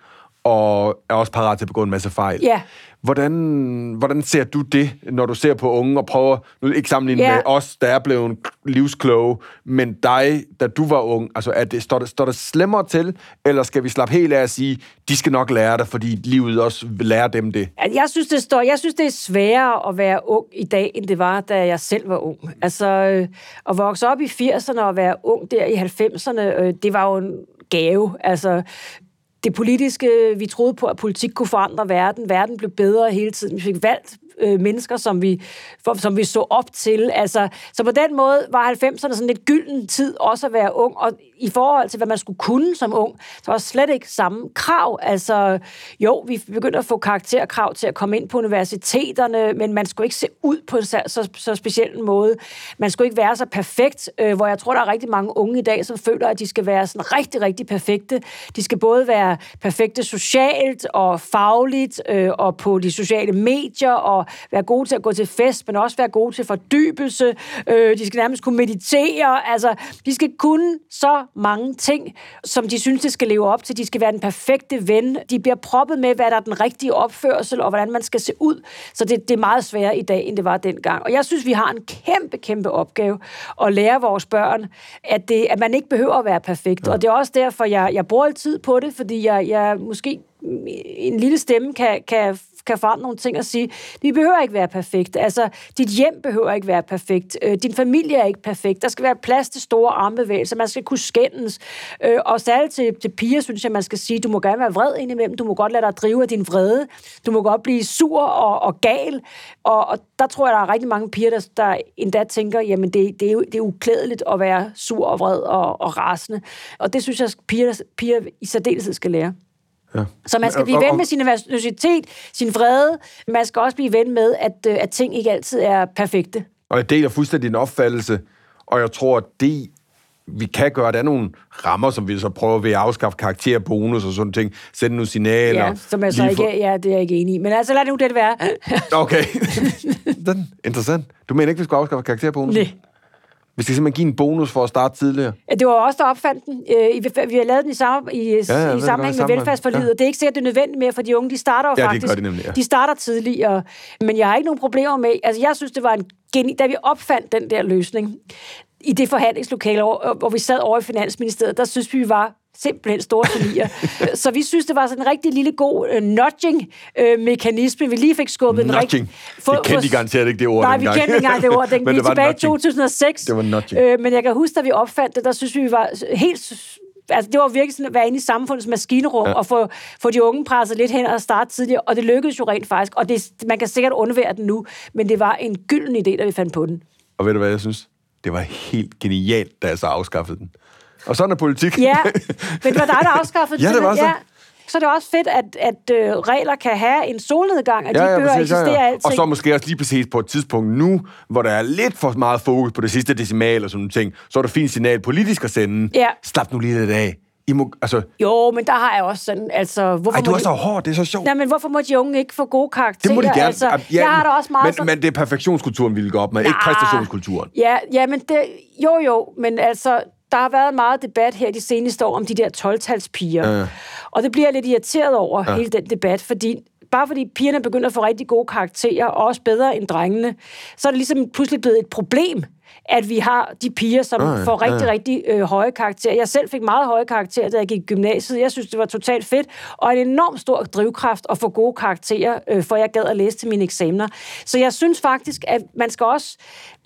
og er også parat til at begå en masse fejl. Ja. Hvordan, hvordan ser du det, når du ser på unge og prøver, nu ikke sammenligne Ja. med os, der er blevet livskloge, men dig, da du var ung, altså er det, står, der, står der slemmere til, eller skal vi slappe helt af at sige, de skal nok lære det, fordi livet også vil lære dem det? Jeg synes, det står, jeg synes, det er sværere at være ung i dag, end det var, da jeg selv var ung. Altså, øh, at vokse op i 80'erne og være ung der i 90'erne, øh, det var jo en gave. Altså, det politiske, vi troede på, at politik kunne forandre verden. Verden blev bedre hele tiden. Vi fik valgt øh, mennesker, som vi, for, som vi så op til. Altså, så på den måde var 90'erne sådan lidt gylden tid også at være ung, og i forhold til, hvad man skulle kunne som ung, så var slet ikke samme krav. Altså, jo, vi begyndte at få karakterkrav til at komme ind på universiteterne, men man skulle ikke se ud på en så, så, så speciel en måde. Man skulle ikke være så perfekt, øh, hvor jeg tror, der er rigtig mange unge i dag, som føler, at de skal være sådan rigtig, rigtig perfekte. De skal både være perfekte socialt og fagligt, øh, og på de sociale medier, og være gode til at gå til fest, men også være gode til fordybelse. Øh, de skal nærmest kunne meditere. Altså, de skal kunne så mange ting, som de synes, det skal leve op til. De skal være den perfekte ven. De bliver proppet med, hvad der er den rigtige opførsel, og hvordan man skal se ud. Så det, det er meget sværere i dag, end det var dengang. Og jeg synes, vi har en kæmpe, kæmpe opgave at lære vores børn, at, det, at man ikke behøver at være perfekt. Ja. Og det er også derfor, jeg, jeg bruger tid på det, fordi jeg, jeg måske en lille stemme kan, kan, kan forandre nogle ting og sige, vi behøver ikke være perfekt. Altså, dit hjem behøver ikke være perfekt. Øh, din familie er ikke perfekt. Der skal være plads til store armbevægelser. Man skal kunne skændes. Øh, og særligt til, til piger, synes jeg, man skal sige, du må gerne være vred indimellem. Du må godt lade dig drive af din vrede. Du må godt blive sur og, og gal. Og, og der tror jeg, der er rigtig mange piger, der, der endda tænker, jamen det, det, er det er uklædeligt at være sur og vred og, og rasende. Og det synes jeg, piger, piger i særdeleshed skal lære. Ja. Så man skal blive ven med sin nervøsitet, sin vrede. Man skal også blive ven med, at, øh, at ting ikke altid er perfekte. Og jeg deler fuldstændig din opfattelse, og jeg tror, at det, vi kan gøre, der er nogle rammer, som vi så prøver ved at afskaffe karakterbonus og sådan ting, sende nogle signaler. Ja, som jeg så ikke, for... ja, det er jeg ikke enig i. Men altså, lad nu det være. okay. Den, interessant. Du mener ikke, vi skal afskaffe karakterbonus? Nej. Vi skal simpelthen give en bonus for at starte tidligere. Ja, det var også der opfandt den. Øh, vi har lavet den i, sammen, i, ja, ja, i sammenhæng med velfærdsforlidet, ja. og det er ikke sikkert, det er nødvendigt mere for de unge. De starter jo ja, faktisk. De, nemlig, ja. de starter tidligere. Men jeg har ikke nogen problemer med... Altså, jeg synes, det var en geni... Da vi opfandt den der løsning, i det forhandlingslokale, hvor vi sad over i Finansministeriet, der synes vi, vi var simpelthen store familier. så vi synes, det var sådan en rigtig lille god uh, nudging-mekanisme. Uh, vi lige fik skubbet en rigtig... For, vi kendte de garanteret ikke det ord Nej, vi kendte ikke engang det ord. Den gik tilbage i 2006. Det var nudging. Uh, men jeg kan huske, da vi opfandt det, der synes vi, vi var helt altså, det var virkelig sådan at være inde i samfundets maskinrum ja. og få, få de unge presset lidt hen og starte tidligere, og det lykkedes jo rent faktisk, og det, man kan sikkert undvære den nu, men det var en gylden idé, da vi fandt på den. Og ved du, hvad jeg synes? Det var helt genialt, da jeg så afskaffede den. Og sådan er politik. Ja, men det var dig, der afskaffede ja, det var så. Ja. Så det er også fedt, at, at øh, regler kan have en solnedgang, at ja, de ja, behøver præcis, eksistere ja, ja. alting. Og så måske også lige præcis på et tidspunkt nu, hvor der er lidt for meget fokus på det sidste decimal og sådan nogle ting, så er det fint signal politisk at sende. Ja. Slap nu lige lidt af. I må, altså... Jo, men der har jeg også sådan, altså... Hvorfor Ej, du er de... så hård, det er så sjovt. Nej, men hvorfor må de unge ikke få gode karakterer? Det må de gerne. Altså, ja, jeg har da også meget men, sådan... men det er perfektionskulturen, vi vil gå op med, ja, ikke præstationskulturen. Ja, ja, men det... Jo, jo, men altså, der har været meget debat her de seneste år om de der 12-talspiger. Ja. Og det bliver jeg lidt irriteret over, ja. hele den debat, fordi bare fordi pigerne begynder at få rigtig gode karakterer, og også bedre end drengene, så er det ligesom pludselig blevet et problem, at vi har de piger, som ja, får rigtig, ja. rigtig øh, høje karakterer. Jeg selv fik meget høje karakterer, da jeg gik i gymnasiet. Jeg synes, det var totalt fedt, og en enorm stor drivkraft at få gode karakterer, øh, for jeg gad at læse til mine eksamener. Så jeg synes faktisk, at man skal også,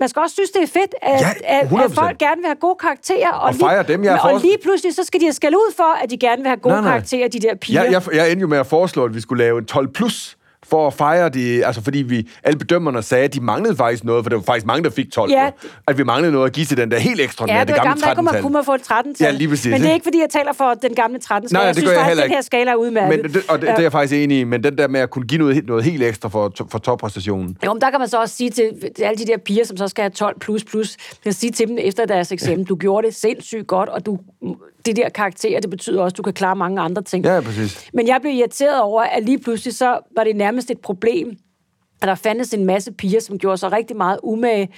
man skal også synes, det er fedt, at, ja, at, at folk gerne vil have gode karakterer. Og, og fejre lige, dem, jeg Og lige pludselig, så skal de have skæld ud for, at de gerne vil have gode nej, nej. karakterer, de der piger. Jeg, jeg, jeg endte jo med at foreslå, at vi skulle lave en 12 plus for at fejre det, altså fordi vi, alle bedømmerne sagde, at de manglede faktisk noget, for der var faktisk mange, der fik 12. Ja. At vi manglede noget at give til den der helt ekstra, ja, det, det gamle 13 der kunne man, få et 13 Ja, lige præcis. Men det er ikke, fordi jeg taler for den gamle 13 Nej, jeg det synes jeg faktisk, at den her skala er udmærket. Men det, og det, ja. det, er jeg faktisk enig i, men den der med at kunne give noget, noget helt ekstra for, for toppræstationen. Jo, men der kan man så også sige til, til alle de der piger, som så skal have 12 plus plus, kan sige til dem efter deres eksamen, du gjorde det sindssygt godt, og du det der karakterer, det betyder også, at du kan klare mange andre ting. Ja, præcis. Men jeg blev irriteret over, at lige pludselig så var det nærmest et problem, at der fandtes en masse piger, som gjorde sig rigtig meget umage,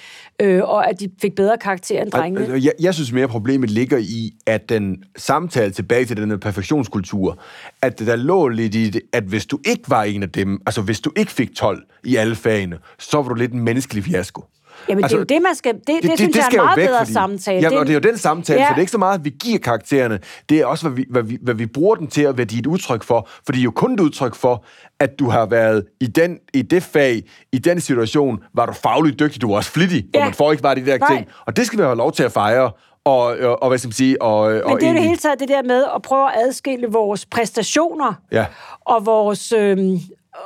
øh, og at de fik bedre karakterer end drengene. Jeg, jeg synes mere, problemet ligger i, at den samtale tilbage til den her perfektionskultur, at der lå lidt i det, at hvis du ikke var en af dem, altså hvis du ikke fik 12 i alle fagene, så var du lidt en menneskelig fiasko. Jamen, altså, det er jo det, man skal... Det, det, det, det synes det jeg er en meget væk, bedre fordi, samtale. Ja, og det er jo den samtale, ja. så det er ikke så meget, at vi giver karaktererne. Det er også, hvad vi, hvad vi, hvad vi bruger den til at være dit udtryk for. For det er jo kun et udtryk for, at du har været i, den, i det fag, i den situation, var du fagligt dygtig, du var også flittig, ja. og man får ikke bare de der Nej. ting. Og det skal vi have lov til at fejre. Og, og, og hvad skal man sige? Og, Men og det er det hele taget det der med at prøve at adskille vores præstationer ja. og vores... Øh,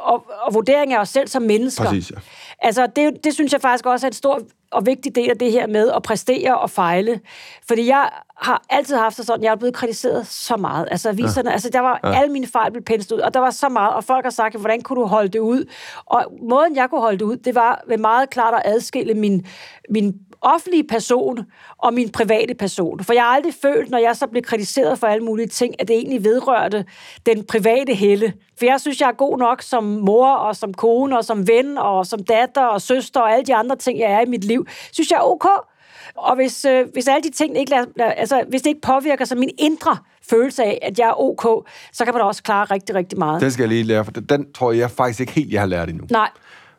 og, og vurdering af os selv som mennesker. Præcis, ja. Altså, det, det synes jeg faktisk også er en stor og vigtig del af det her med at præstere og fejle. Fordi jeg har altid haft det sådan, jeg er blevet kritiseret så meget. Altså, viserne, ja. altså der var ja. alle mine fejl blev penslet ud, og der var så meget, og folk har sagt, hvordan kunne du holde det ud? Og måden, jeg kunne holde det ud, det var ved meget klart at adskille min, min offentlige person og min private person. For jeg har aldrig følt, når jeg så blev kritiseret for alle mulige ting, at det egentlig vedrørte den private helle. For jeg synes, jeg er god nok som mor og som kone og som ven og som datter og søster og alle de andre ting, jeg er i mit liv. Synes jeg er ok. Og hvis, øh, hvis alle de ting ikke, lader, altså, hvis det ikke påvirker så min indre følelse af, at jeg er ok, så kan man da også klare rigtig, rigtig meget. Den skal jeg lige lære, for den, den tror jeg faktisk ikke helt, jeg har lært endnu. Nej.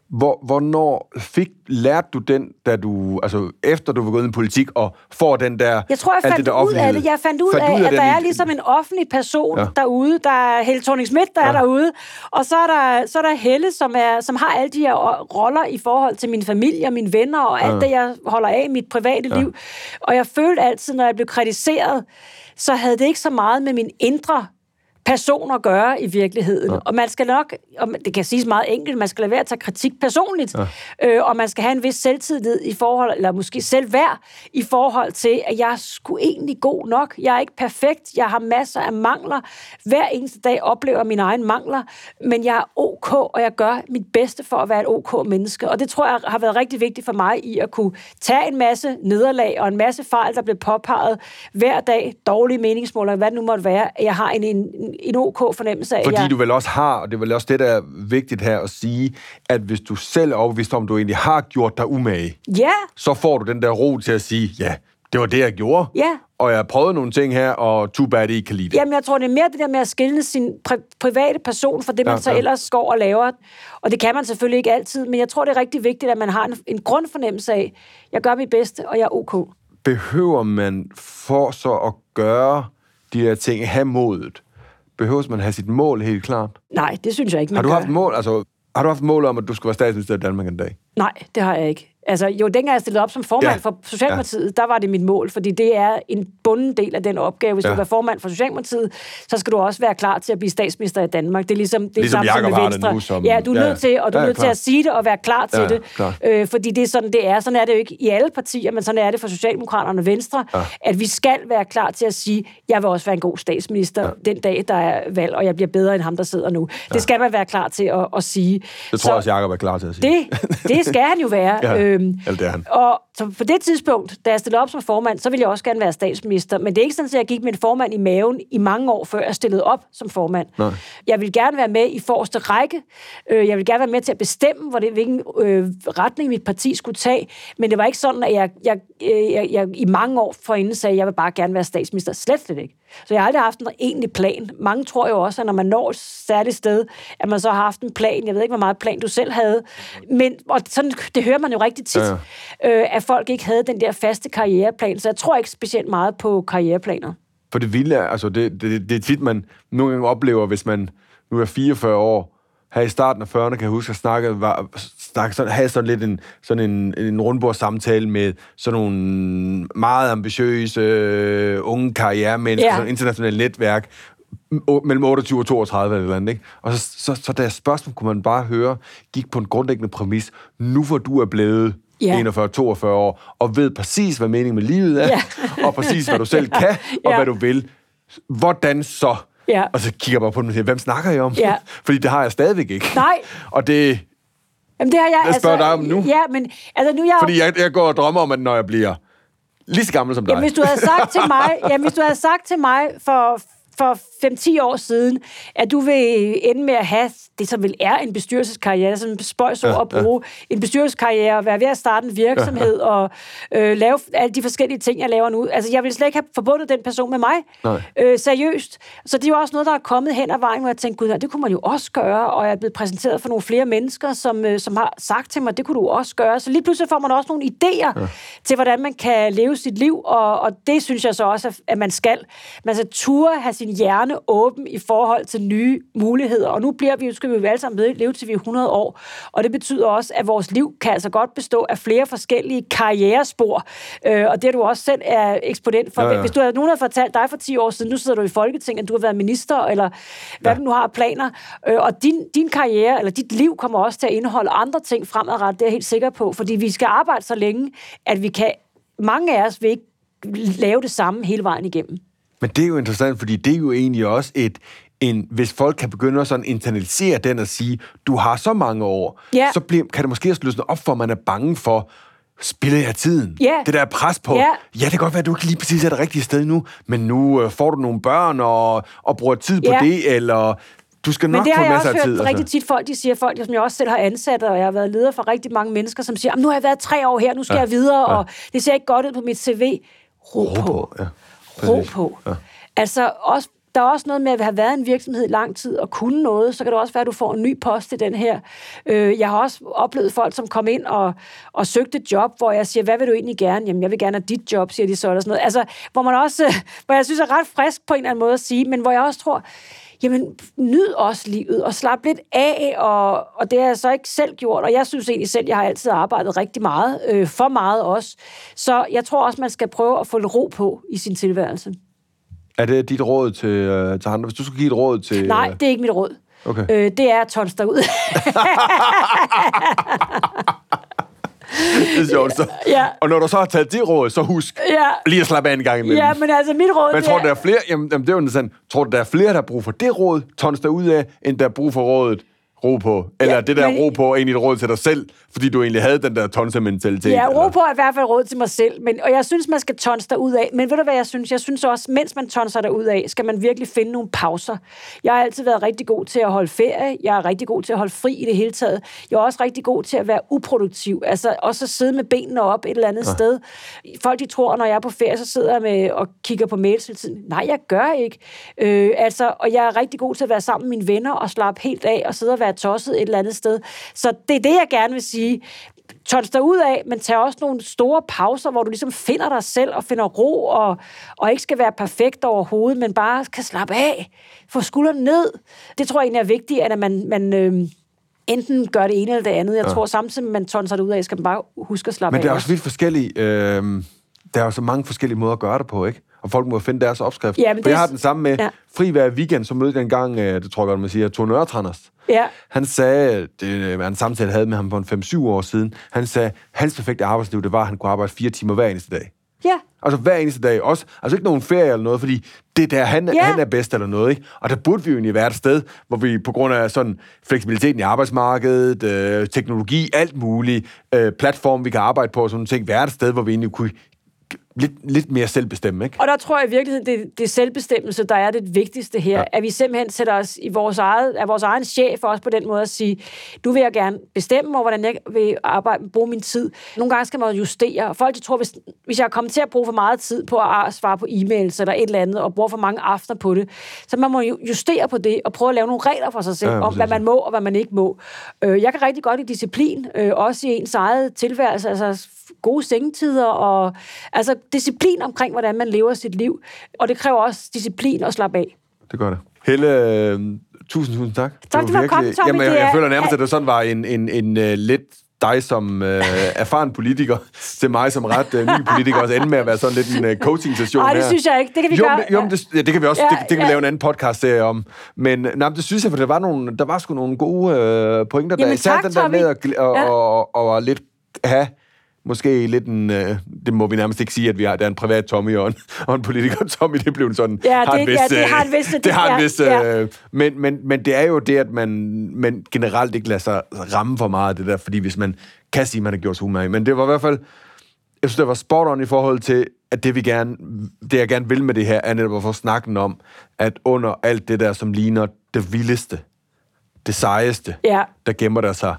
Hvor, hvornår fik, lærte du den, da du, altså efter du var gået ind i politik, og får den der... Jeg tror, jeg fandt der ud af det. Jeg fandt ud Fandt af, du at der er ligesom en offentlig person Ja. ja. derude. Der er Helle thorning Schmidt, der ja. er Ja. derude. Og så er der, så er der Helle, som, er, som har alle de her roller i forhold til min familie og mine venner, og alt det, jeg holder af i mit private ja. liv. Og jeg følte altid, når jeg blev kritiseret, så havde det ikke så meget med min indre person at gøre i virkeligheden. Ja. Og man skal nok, og det kan siges meget enkelt, man skal lade være at tage kritik personligt, ja. øh, og man skal have en vis selvtillid i forhold, eller måske selvværd i forhold til, at jeg er sgu egentlig god nok. Jeg er ikke perfekt, jeg har masser af mangler. Hver eneste dag oplever mine egne mangler, men jeg er ok, og jeg gør mit bedste for at være et ok menneske. Og det tror jeg har været rigtig vigtigt for mig i at kunne tage en masse nederlag og en masse fejl, der bliver påpeget hver dag, dårlige meningsmål, og hvad det nu måtte være, at jeg har en, en, en ok fornemmelse af, Fordi jeg... du vel også har, og det er vel også det, der er vigtigt her at sige, at hvis du selv er overbevist om, du egentlig har gjort dig umage, Ja, så får du den der ro til at sige, ja, det var det, jeg gjorde. Ja. Og jeg prøvede nogle ting her, og too bad, I ikke kan lide det. Jamen, jeg tror, det er mere det der med at skille sin pri- private person fra det, man ja, så ja. ellers går og laver. Og det kan man selvfølgelig ikke altid, men jeg tror, det er rigtig vigtigt, at man har en, en grundfornemmelse af, jeg gør mit bedste, og jeg er ok. Behøver man for så at gøre de her ting, have modet? Behøver man have sit mål helt klart? Nej, det synes jeg ikke, man Har du gør. haft mål, altså, har du haft mål om, at du skulle være statsminister i Danmark en dag? Nej, det har jeg ikke. Altså, jo, dengang jeg stillede op som formand Ja. for Socialdemokratiet, ja. der var det mit mål, fordi det er en bunden del af den opgave. Hvis Ja. du vil formand for Socialdemokratiet, så skal du også være klar til at blive statsminister i Danmark. Det er ligesom det er Ligesom samme som med Venstre. nu som- Ja, du er ja, nødt til, og du ja, er nødt til klart. at sige det og være klar til Ja, det. klart. Øh, fordi det er sådan, det er. Sådan er det jo ikke i alle partier, men sådan er det for Socialdemokraterne og Venstre, ja. at vi skal være klar til at sige, jeg vil også være en god statsminister ja. den dag, der er valg, og jeg bliver bedre end ham, der sidder nu. Ja. Det skal man være klar til at, at sige. Det tror jeg også, Jacob er klar til at sige. Det, det skal han jo være. Ja, øhm, eller det er han. Og så på det tidspunkt, da jeg stillede op som formand, så ville jeg også gerne være statsminister. Men det er ikke sådan, at jeg gik med en formand i maven i mange år, før jeg stillede op som formand. Nej. Jeg vil gerne være med i forreste række. Øh, Jeg vil gerne være med til at bestemme, hvor det, hvilken øh, retning mit parti skulle tage. Men det var ikke sådan, at jeg, jeg, øh, jeg, jeg i mange år forinden sagde, at jeg vil bare gerne være statsminister. Slet, slet ikke. Så jeg har aldrig haft en egentlig plan. Mange tror jo også, at når man når et særligt sted, at man så har haft en plan. Jeg ved ikke, hvor meget plan du selv havde. Men og sådan, det hører man jo rigtig tit, Ja, øh, at folk ikke havde den der faste karriereplan. Så jeg tror ikke specielt meget på karriereplaner. For det vilde er, altså det, det, det er tit, man nogle gange oplever, hvis man nu er 44 år, her i starten af 40'erne, kan jeg huske, at snakke, var, snakke sådan, havde sådan lidt en, sådan en, en rundbord samtale med sådan nogle meget ambitiøse øh, unge karrieremennesker, Ja. sådan et internationalt netværk, mellem 28 og 32 eller et eller andet, ikke? Og så, så, så deres spørgsmål kunne man bare høre, gik på en grundlæggende præmis, nu hvor du er blevet Ja. 41-42 år, og ved præcis, hvad meningen med livet er, Ja. og præcis, hvad du selv kan, og Ja. hvad du vil. Hvordan så? Ja. Og så kigger jeg bare på dem og siger, hvem snakker I om? Ja. Fordi det har jeg stadigvæk ikke. Nej. Og det, Jamen, det har jeg, Jeg spørger dig om nu. Ja, men altså, nu jeg fordi jeg, jeg går og drømmer om, at når jeg bliver lige så gammel som dig, Jamen, hvis du havde sagt til mig, jamen, hvis du havde sagt til mig for, for 5-10 år siden, at du vil ende med at have det, som vel er en bestyrelseskarriere, sådan en spøjs ja, at bruge ja. en bestyrelseskarriere, og være ved at starte en virksomhed, ja. og øh, lave alle de forskellige ting, jeg laver nu. Altså, jeg ville slet ikke have forbundet den person med mig. Nej. Øh, seriøst. Så det er jo også noget, der er kommet hen ad vejen, hvor jeg tænkte, gud, det kunne man jo også gøre, og jeg er blevet præsenteret for nogle flere mennesker, som, øh, som har sagt til mig, det kunne du også gøre. Så lige pludselig får man også nogle idéer ja. til, hvordan man kan leve sit liv, og, og det synes jeg så også, at- at man skal. Man skal ture have sin hjerne åben i forhold til nye muligheder, og nu bliver vi jo, skal vi jo alle sammen leve- til vi er 100 år, og det betyder også, at vores liv kan altså godt bestå af flere forskellige karrierespor, øh, og det er du også selv er eksponent for. Ja, Ja, ja. ja. Hvis du havde, nogen havde fortalt dig for 10 år siden, nu sidder du i Folketinget, du har været minister, eller hvad ja. du nu har af planer, øh, og din, din karriere, eller dit liv kommer også til at indeholde andre ting fremadrettet, det er jeg helt sikker på, fordi vi skal arbejde så længe, at vi kan, mange af os vil ikke lave det samme hele vejen igennem. Men det er jo interessant, fordi det er jo egentlig også et, en, hvis folk kan begynde at sådan internalisere den og sige, du har så mange år, Ja. så bliver, kan det måske også løsne op for, at man er bange for, spilder jeg tiden? Ja. Det der pres på, Ja. ja, det kan godt være, at du ikke lige præcis er det rigtige sted nu, men nu øh, får du nogle børn og, og bruger tid på Ja. det, eller du skal Men nok det få har jeg masser også af hørt tid. rigtig tit folk, de siger, folk, som jeg også selv har ansat, og jeg har været leder for rigtig mange mennesker, som siger, "Jamen, nu har jeg været tre år her, nu skal ja. jeg videre, og det ser ikke godt ud på mit CV. Ro, Ro på. på, ja. Ro på. Ja. Altså også der er også noget med at have været i en virksomhed i lang tid og kunne noget, så kan det også være, at du får en ny post i den her. Øh, jeg har også oplevet folk, som kom ind og, og søgte et job, hvor jeg siger, hvad vil du egentlig gerne? Jamen, jeg vil gerne have dit job, siger de så, eller sådan noget. Altså, hvor man også, hvor jeg synes er ret frisk på en eller anden måde at sige, men hvor jeg også tror, jamen, nyd også livet, og slap lidt af, og, og det har jeg så ikke selv gjort, og jeg synes egentlig selv, jeg har altid arbejdet rigtig meget, øh, for meget også. Så jeg tror også, man skal prøve at få lidt ro på i sin tilværelse. Er det dit råd til, øh, til andre? Hvis du skulle give et råd til... Nej, øh, det er ikke mit råd. Okay. Øh, det er at tons derud. det er sjovt. Så. Ja. Og når du så har taget det råd, så husk Ja. lige at slappe af en gang imellem. ja, men altså mit råd... Men tror du, der er flere, jamen, jamen det er jo sådan, tror du, der er flere, der har brug for det råd, tons der ud af, end der er brug for rådet, ro på? Eller Ja, det der men- ro på er egentlig et råd til dig selv, fordi du egentlig havde den der tonse-mentalitet? Ja, ro på er i hvert fald råd til mig selv. Men, og jeg synes, man skal tonse der ud af. Men ved du, hvad jeg synes? Jeg synes også, mens man tonser der ud af, skal man virkelig finde nogle pauser. Jeg har altid været rigtig god til at holde ferie. Jeg er rigtig god til at holde fri i det hele taget. Jeg er også rigtig god til at være uproduktiv. Altså også at sidde med benene op et eller andet ja. sted. Folk de tror, når jeg er på ferie, så sidder jeg med og kigger på mails hele tiden. Nej, jeg gør ikke. Øh, altså, og jeg er rigtig god til at være sammen med mine venner og slappe helt af og sidde og være tosset et eller andet sted. Så det er det, jeg gerne vil sige tons dig ud af, men tag også nogle store pauser, hvor du ligesom finder dig selv og finder ro, og, og ikke skal være perfekt overhovedet, men bare kan slappe af, få skuldrene ned. Det tror jeg egentlig er vigtigt, at man, man øh, enten gør det ene eller det andet. Jeg ja. tror samtidig, at man tonser det ud af, skal man bare huske at slappe Men det er af. også vidt forskellige... Øh, der er jo så mange forskellige måder at gøre det på, ikke? Og folk må finde deres opskrift. Ja, men For det- jeg har den samme med Ja. fri hver weekend, som mødte jeg en gang, øh, det tror jeg godt, man siger, Tone Ørtranders. Ja. Han sagde, det var en samtale, havde med ham for en 5-7 år siden, han sagde, hans perfekte arbejdsliv, det var, at han kunne arbejde fire timer hver eneste dag. Ja, Altså hver eneste dag også. Altså ikke nogen ferie eller noget, fordi det er der, han, Ja. han er bedst eller noget. Ikke? Og der burde vi jo egentlig være et sted, hvor vi på grund af sådan fleksibiliteten i arbejdsmarkedet, øh, teknologi, alt muligt, øh, platform, vi kan arbejde på og sådan nogle ting, være et sted, hvor vi egentlig kunne lidt, lidt mere selvbestemme. Ikke? Og der tror jeg i virkeligheden, det, det er selvbestemmelse, der er det vigtigste her. Ja. At vi simpelthen sætter os i vores eget, af vores egen chef også på den måde at sige, nu vil jeg gerne bestemme over, hvordan jeg vil arbejde, bruge min tid. Nogle gange skal man justere. Folk de tror, hvis, hvis jeg er kommet til at bruge for meget tid på at svare på e-mails eller et eller andet, og bruger for mange aftener på det, så man må justere på det og prøve at lave nogle regler for sig selv, Ja, om hvad man må og hvad man ikke må. Øh, jeg kan rigtig godt lide disciplin, øh, også i ens eget tilværelse, altså gode sengetider og altså disciplin omkring, hvordan man lever sit liv. Og det kræver også disciplin at slappe af. Det gør det. Helle, øh, tusind, tusind tak. Tak, Det var var kommet, Tommy. Jamen, jeg, jeg er- føler nærmest, at det sådan var en, en, en uh, lidt dig som øh, erfaren politiker, til mig som ret øh, ny politiker, også ende med at være sådan lidt en øh, coaching-session Nej, det synes jeg ikke. Det kan vi jo, gøre. Jo, men det, ja, det kan vi også. Ja, det, det kan vi ja. lave en anden podcast serie om. Men nej, men det synes jeg, for der var, nogle, der var sgu nogle gode øh, pointer der. Jamen, Især tak, den der Tommy. med at, og, Ja. og, og, og, og lidt have måske lidt en, øh, det må vi nærmest ikke sige, at vi har, der er en privat Tommy og en, og en politiker Tommy, det blev sådan, Ja, har det- en vis, ja, det øh, har en vis- det har en vis, ja. øh, men, men, men det er jo det, at man, man generelt ikke lader sig ramme for meget af det der, fordi hvis man kan sige, at man har gjort sig umage, men det var i hvert fald, jeg synes, det var spot on i forhold til, at det, vi gerne, det jeg gerne vil med det her, er netop at få snakken om, at under alt det der, som ligner det vildeste, det sejeste, Ja. der gemmer der sig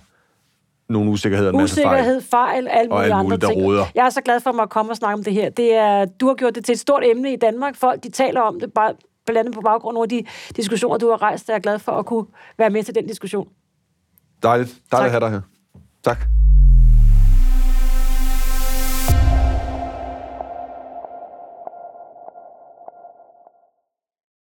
nogle usikkerheder, en masse fejl. Usikkerhed, fejl, alt Og mulige andre muligt, ting. roder. Jeg er så glad for at måtte komme og snakke om det her. Det er, du har gjort det til et stort emne i Danmark. Folk, de taler om det, bare blandt andet på baggrund af de diskussioner, du har rejst. Jeg er glad for at kunne være med til den diskussion. Dejligt. Dejligt Tak. at have dig her. Tak.